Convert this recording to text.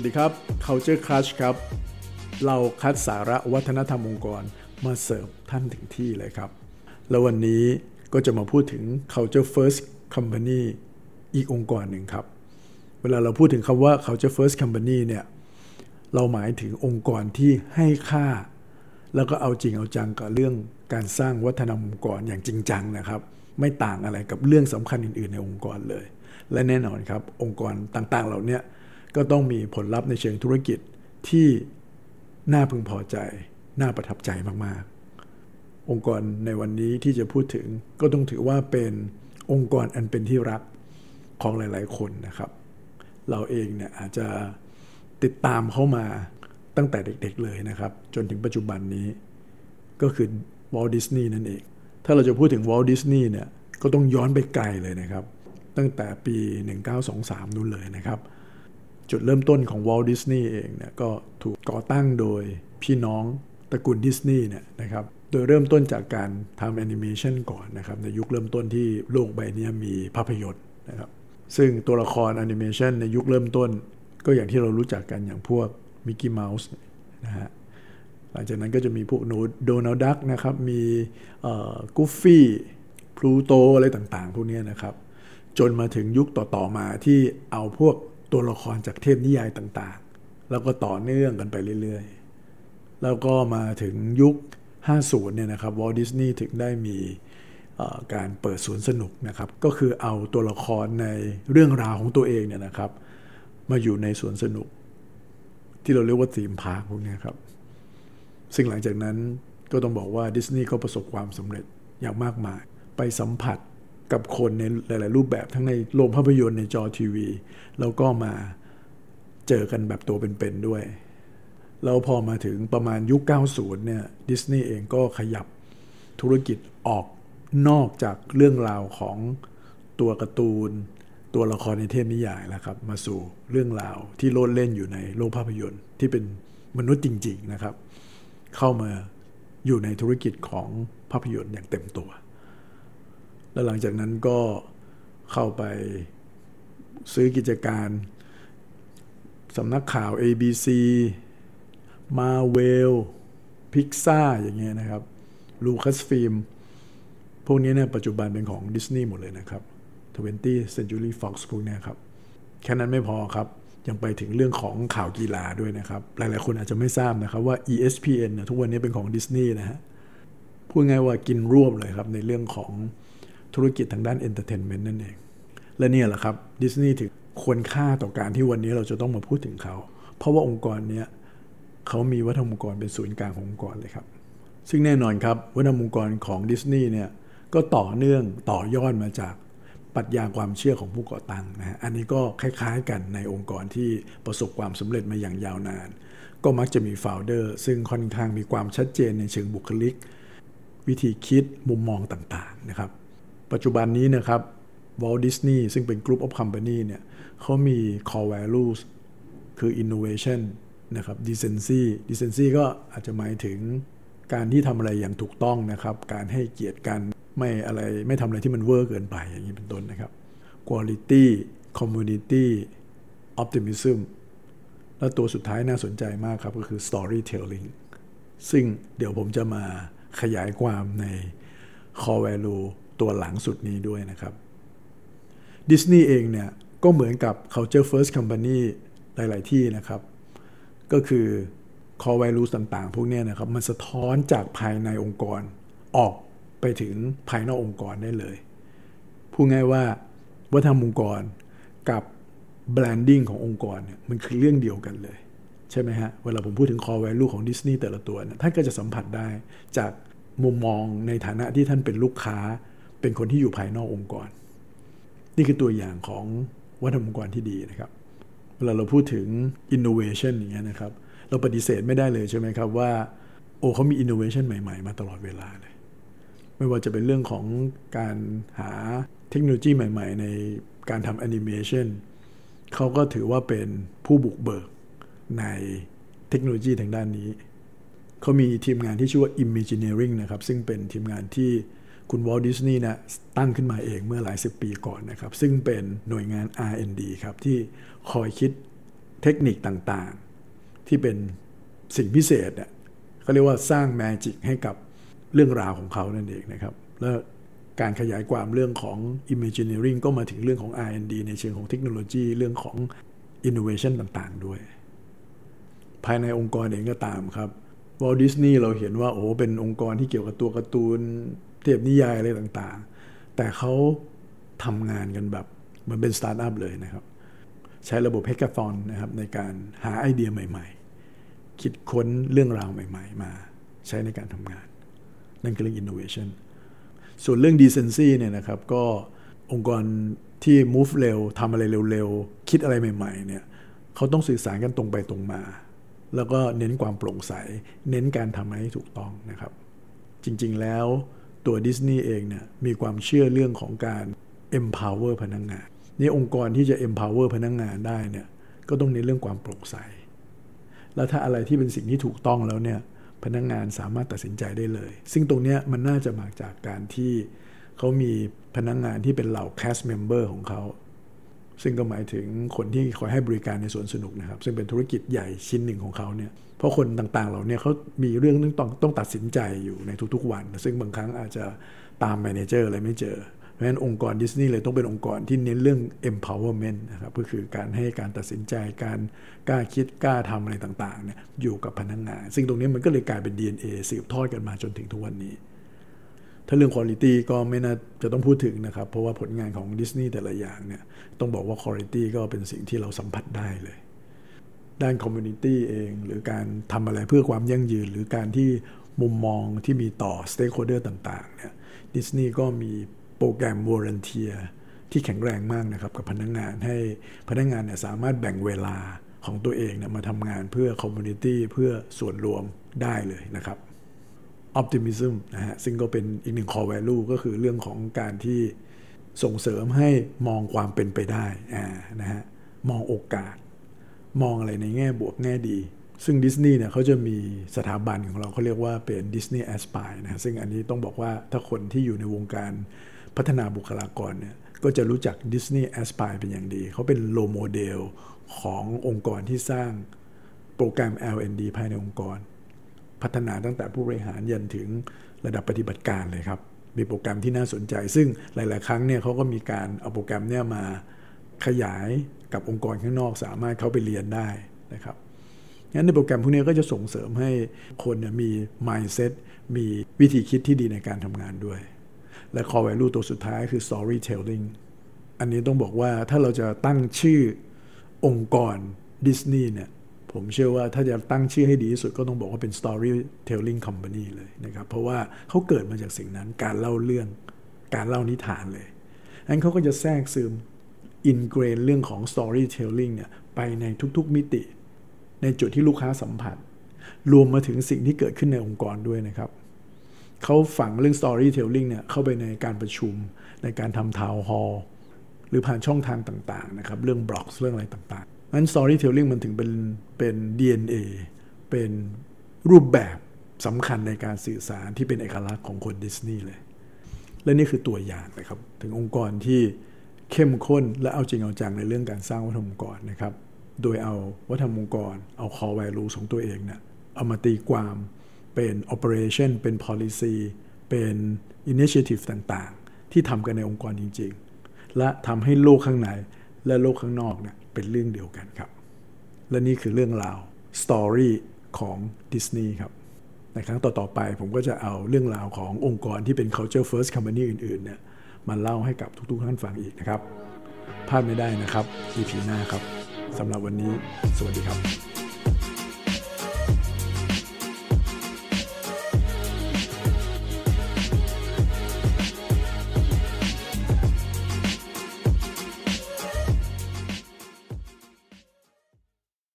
สวัสดีครับ Culture Crush ครับ เราคัดสาระวัฒนธรรมองค์กรมาเสิร์ฟท่านถึงที่เลยครับ แล้ววันนี้ก็จะมาพูดถึง Culture First Company อีกองค์กรหนึ่งครับ เวลาเราพูดถึงคำว่า Culture First Company เนี่ย เราหมายถึงองค์กรที่ให้ค่า แล้วก็เอาจริงเอาจังกับเรื่องการสร้างวัฒนธรรมองค์กรอย่างจริงจังนะครับ ไม่ต่างอะไรกับเรื่องสำคัญอื่น ๆ ในองค์กรเลย และแน่นอนครับ องค์กรต่างๆ เหล่านี้ ก็ต้องมีผลลัพธ์ในเชิงธุรกิจที่น่าพึงพอใจ น่าประทับใจมากๆ องค์กรในวันนี้ที่จะพูดถึงก็ต้องถือว่าเป็นองค์กรอันเป็นที่รักของหลาย ๆ คนนะครับ เราเองเนี่ยอาจจะติดตามเข้ามาตั้งแต่เด็ก ๆ เลยนะครับ จนถึงปัจจุบันนี้ ก็คือวอลดิสนีย์นั่นเอง ถ้าเราจะพูดถึงวอลดิสนีย์เนี่ยก็ต้องย้อนไปไกลเลยนะครับ ตั้งแต่ปี 1923นู่นเลยนะครับ จุดเริ่มต้นของวอลดิสนีย์เองเนี่ยก็ถูกก่อตั้งโดยพี่น้องตระกูลดิสนีย์เนี่ยนะครับโดยเริ่มต้นจากการทำแอนิเมชันก่อนนะครับในยุคเริ่มต้นที่โลกใบนี้มีภาพยนตร์นะครับซึ่งตัวละครแอนิเมชันในยุคเริ่มต้น ก็อย่างที่เรารู้จักกันอย่างพวกมิกกี้เมาส์นะฮะหลังจากนั้นก็จะมีพวกโดนัลดักนะครับ มีกูฟฟี่พลูโตอะไรต่างๆ พวกนี้นะครับ จนมาถึงยุคต่อๆมาที่เอาพวก ตัวละครจากเทพนิยายต่างๆ แล้วก็ต่อเนื่องกันไปเรื่อยๆ แล้วก็มาถึงยุค 50 เนี่ยนะครับวอลดิสนีย์ถึงได้มีการเปิดสวนสนุกนะครับ ก็คือเอาตัวละครในเรื่องราวของตัวเองเนี่ยนะครับ มาอยู่ในสวนสนุก ที่เราเรียกว่าธีมพาร์คพวกนี้ครับ ซึ่งหลังจากนั้นก็ต้องบอกว่าดิสนีย์ก็ประสบความสำเร็จอย่างมากมาย ไปสัมผัส กับคนในหลาย ๆ รูปแบบทั้งในโรงภาพยนตร์ในจอทีวี แล้วก็มาเจอกันแบบตัวเป็น ๆ ด้วยแล้วพอมาถึงประมาณยุค 90 เนี่ยดิสนีย์เองก็ขยับธุรกิจออกนอกจากเรื่องราวของตัวการ์ตูน ตัวละครในเทพนิยายแล้วครับ มาสู่เรื่องราวที่โลดเล่นอยู่ในโลกภาพยนตร์ ที่เป็นมนุษย์จริง ๆ นะครับ เข้ามาอยู่ในธุรกิจของภาพยนตร์อย่างเต็มตัว แล้วหลังจากนั้นก็เข้าไปซื้อกิจการสำนักข่าว ABC Marvel Pixar อย่างเงี้ยนะครับ Lucasfilm พวกนี้เนี่ยปัจจุบันเป็นของดิสนีย์หมดเลยนะครับ 20 Century Fox พวกนี้ครับ แค่นั้นไม่พอครับ ยังไปถึงเรื่องของข่าวกีฬาด้วยนะครับ หลายๆคนอาจจะไม่ทราบนะครับว่า ESPN ทุกวันนี้เป็นของดิสนีย์นะฮะพูดง่ายว่ากินรวบเลยครับในเรื่องของ ธุรกิจทางด้าน entertainment นั่นเอง และนี่แหละครับดิสนีย์ถึงควรค่าต่อการที่วันนี้เราจะต้องมาพูดถึงเขา เพราะว่าองค์กรนี้เขามีวัฒนธรรมองค์กรเป็นศูนย์กลางขององค์กรเลยครับ ซึ่งแน่นอนครับวัฒนธรรมองค์กรของดิสนีย์เนี่ยก็ต่อเนื่องต่อยอดมาจากปรัชญาความเชื่อของผู้ก่อตั้งนะฮะอันนี้ก็คล้ายๆกันในองค์กรที่ประสบความสำเร็จมาอย่างยาวนาน ก็มักจะมีโฟลเดอร์ซึ่งค่อนข้างมีความชัดเจนในเชิงบุคลิก วิธีคิดมุมมองต่างๆนะครับ ปัจจุบันนี้นะครับ Walt Disney ซึ่งเป็น Group of Company เนี่ยเขามี core values คือ innovation นะครับ decency decency ก็อาจจะหมายถึงการที่ทำอะไรอย่างถูกต้องนะครับ การให้เกียรติกันไม่อะไรไม่ทำอะไรที่มันเวอร์เกินไปอย่างนี้เป็นต้นนะครับ quality community optimism แล้วตัวสุดท้ายน่าสนใจมากครับ ก็คือ storytelling ซึ่งเดี๋ยวผมจะมาขยายความใน core value ตัวหลังสุดนี้ด้วยนะครับดิสนีย์เองเนี่ยก็เหมือนกับ Culture First Company หลาย ๆ ที่นะครับ ก็คือ core values ต่าง ๆ พวกนี้นะครับ มันสะท้อนจากภายในองค์กรออกไปถึงภายนอกองค์กรได้เลย พูดง่ายว่าวัฒนธรรมองค์กรกับ branding ขององค์กรเนี่ยมันคือเรื่องเดียวกันเลย ใช่ไหมฮะ เวลาผมพูดถึง core value ของดิสนีย์แต่ละตัวเนี่ยท่านก็จะสัมผัสได้จากมุมมองในฐานะที่ท่านเป็นลูกค้า เป็นคนที่อยู่ภายนอกองค์กร นี่คือตัวอย่างของวัฒนธรรมองค์กรที่ดีนะครับเวลาเราพูดถึง innovation อย่างเงี้ยนะครับ เราปฏิเสธไม่ได้เลยใช่ไหมครับว่า โอ้เขามี innovation ใหม่ ๆ มาตลอดเวลาเลย ไม่ว่าจะเป็นเรื่องของการหาเทคโนโลยีใหม่ ๆ ในการทำแอนิเมชันเขาก็ถือว่าเป็นผู้บุกเบิกในเทคโนโลยีทางด้านนี้ เขามีทีมงานที่ชื่อว่า Imagineering นะครับ ซึ่งเป็นทีมงานที่ คุณวอลดิสนีย์นะตั้งขึ้นมาเองเมื่อหลายสิบปีก่อนนะครับ ซึ่งเป็นหน่วยงาน R&D ครับ ที่คอยคิดเทคนิคต่างๆ ที่เป็นสิ่งพิเศษเนี่ยเขาเรียกว่าสร้างแมจิกให้กับเรื่องราวของเขานั่นเองนะครับ แล้วการขยายความเรื่องของ Imagineering ก็มาถึงเรื่องของ R&D ในเชิงของเทคโนโลยีเรื่องของ Innovation ต่างๆ ด้วย ภายในองค์กรเองก็ตามครับวอลดิสนีย์เราเห็นว่าโอ้เป็นองค์กรที่เกี่ยวกับตัวการ์ตูน เทพนิยายอะไรต่างๆ แต่เขาทำงานกันแบบเหมือนเป็นสตาร์ทอัพเลยนะครับ ใช้ระบบ hackathon นะครับในการหาไอเดียใหม่ ๆ คิดค้นเรื่องราวใหม่ ๆ มาใช้ในการทำงาน นั่นคือเรื่อง innovation ส่วนเรื่อง decency เนี่ยนะครับก็องค์กรที่ move เร็วทำอะไรเร็วๆ คิดอะไรใหม่ๆเนี่ยเขาต้องสื่อสารกันตรงไปตรงมา แล้วก็เน้นความโปร่งใส เน้นการทำให้ถูกต้องนะครับ จริงๆแล้ว ตัวดิสนีย์เองเนี่ยมีความเชื่อเรื่องของการ empower พนักงงาน นี่องค์กรที่จะ empower พนักงงานได้เนี่ยก็ต้องเน้นเรื่องความโปร่งใส แล้วถ้าอะไรที่เป็นสิ่งที่ถูกต้องแล้วเนี่ยพนักงงานสามารถตัดสินใจได้เลย ซึ่งตรงนี้มันน่าจะมาจากการที่เขามีพนักงงานที่เป็นเหล่า cast member ของเขา ซึ่งก็หมายถึงคนที่คอยให้บริการในสวนสนุกนะครับ ซึ่งเป็นธุรกิจใหญ่ชิ้นหนึ่งของเขาเนี่ยเพราะคนต่างๆเหล่านี้เขามีเรื่องต้องต้องตัดสินใจอยู่ในทุกๆวัน ซึ่งบางครั้งอาจจะตามแมเนเจอร์อะไรไม่เจอเพราะฉะนั้นองค์กรดิสนีย์เลยต้องเป็นองค์กรที่เน้นเรื่อง empowerment นะครับก็คือการให้การตัดสินใจการกล้าคิดกล้าทำอะไรต่างๆเนี่ยอยู่กับพนักงงาน ซึ่งตรงนี้มันก็เลยกลายเป็น DNA สืบทอดกันมาจนถึงทุกวันนี้ ถ้าเรื่องคุณภาพก็ไม่น่าจะต้องพูดถึงนะครับ เพราะว่าผลงานของดิสนีย์แต่ละอย่างเนี่ยต้องบอกว่าคุณภาพก็เป็นสิ่งที่เราสัมผัสได้เลย ด้าน community เอง หรือการทำอะไรเพื่อความยั่งยืน หรือการที่มุมมองที่มีต่อ stakeholder ต่างๆเนี่ยดิสนีย์ก็มีโปรแกรม volunteer ที่แข็งแรงมากนะครับกับพนักงงานให้พนักงงานเนี่ยสามารถแบ่งเวลาของตัวเองเนี่ยมาทำงานเพื่อ community เพื่อส่วนรวมได้เลยนะครับ optimism นะฮะซึ่งก็เป็นอีกหนึ่ง core value ก็คือเรื่องของการที่ส่งเสริมให้มองความเป็นไปได้นะฮะมองโอกาส มองอะไรในแง่บวกแง่ดี ซึ่งดิสนีย์เนี่ยเขาจะมีสถาบันของเราเขาเรียกว่าเป็น Disney Aspire นะซึ่งอันนี้ต้องบอกว่าถ้าคนที่อยู่ในวงการพัฒนาบุคลากรเนี่ยก็จะรู้จัก Disney Aspire เป็นอย่างดี เขาเป็น role modelขององค์กรที่สร้างโปรแกรม L&D ภายในองค์กร พัฒนาตั้งแต่ผู้บริหารยันถึงระดับปฏิบัติการเลยครับ มีโปรแกรมที่น่าสนใจ ซึ่งหลาย ๆ ครั้งเนี่ยเขาก็มีการเอาโปรแกรมเนี่ยมาขยายกับองค์กรข้างนอกสามารถเข้าไปเรียนได้นะครับงั้นในโปรแกรมพวกนี้ก็จะส่งเสริมให้คนมี mindset มีวิธีคิดที่ดีในการทำงานด้วย และ core value ตัวสุดท้ายคือ storytelling อันนี้ต้องบอกว่าถ้าเราจะตั้งชื่อองค์กรดิสนีย์เนี่ย ผมเชื่อว่าถ้าจะตั้งชื่อให้ดีที่สุดก็ต้องบอกว่าเป็น storytelling company เลยนะครับ เพราะว่าเขาเกิดมาจากสิ่งนั้นการเล่าเรื่องการเล่านิทานเลยอันเขาก็จะแทรกซึมอินเกรนเรื่องของ storytelling เนี่ยไปในทุกๆมิติ ในจุดที่ลูกค้าสัมผัส รวมมาถึงสิ่งที่เกิดขึ้นในองค์กรด้วยนะครับเขาฝังเรื่อง storytelling เนี่ยเข้าไปในการประชุมในการทำทาวน์ฮอลหรือผ่านช่องทางต่างๆนะครับเรื่องบล็อกเรื่องอะไรต่างๆ นั้น storytelling มันถึงเป็นเป็น DNA เป็นรูปแบบสำคัญในการสื่อสารที่เป็นเอกลักษณ์ของคนดิสนีย์เลย และนี่คือตัวอย่างนะครับ ถึงองค์กรที่เข้มข้นและเอาจริงเอาจังในเรื่องการสร้างวัฒนธรรมองค์กรนะครับ โดยเอาวัฒนธรรมองค์กร เอา core value ของตัวเองเนะี่ยเอามาตีความเป็น operation เป็น policy เป็น initiative ต่างๆ ที่ทำกันในองค์กรจริง ๆ และทำให้โลกข้างในและโลกข้างนอกเนี่ย เป็นเรื่องเดียวกันครับ และนี่คือเรื่องราวสตอรี่ของดิสนีย์ครับในครั้งต่อ ๆ ไปผมก็จะเอาเรื่องราวขององค์กรที่เป็น culture first company อื่น ๆ เนี่ยมาเล่าให้กับทุก ๆ ท่านฟังอีกนะครับพลาดไม่ได้นะครับ EP หน้าครับสำหรับวันนี้ สวัสดีครับ